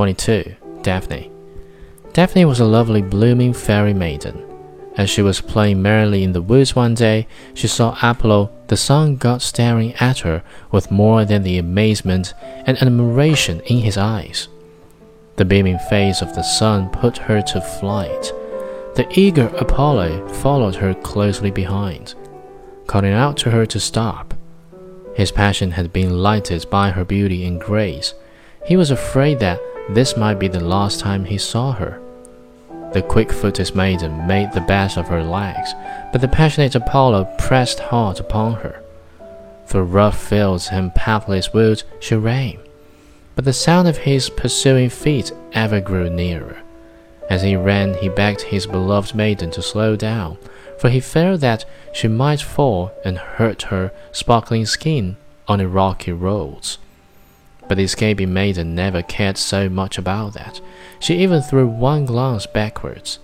22. Daphne. Daphne was a lovely blooming fairy maiden. As she was playing merrily in the woods one day, she saw Apollo, the sun god, staring at her with more than the amazement and admiration in his eyes. The beaming face of the sun put her to flight. The eager Apollo followed her closely behind, calling out to her to stop. His passion had been lighted by her beauty and grace. He was afraid that this might be the last time he saw her. The quick footed maiden made the best of her legs, but the passionate Apollo pressed hard upon her. Through rough fields and pathless woods she ran, but the sound of his pursuing feet ever grew nearer. As he ran, he begged his beloved maiden to slow down, for he feared that she might fall and hurt her sparkling skin on the rocky roads. But the escaping maiden never cared so much about that. She even threw one glance backwards.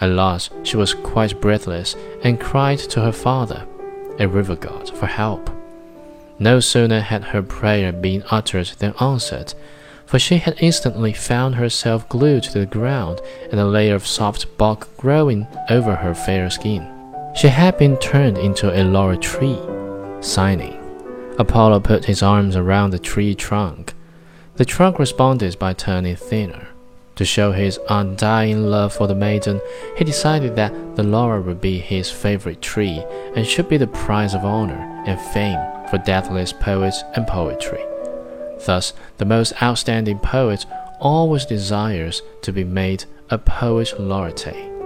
At last, she was quite breathless and cried to her father, a river god, for help. No sooner had her prayer been uttered than answered, for she had instantly found herself glued to the ground and a layer of soft bark growing over her fair skin. She had been turned into a laurel tree, signing. Apollo put his arms around the tree trunk. The trunk responded by turning thinner. To show his undying love for the maiden, he decided that the laurel would be his favorite tree and should be the prize of honor and fame for deathless poets and poetry. Thus, the most outstanding poet always desires to be made a poet laureate.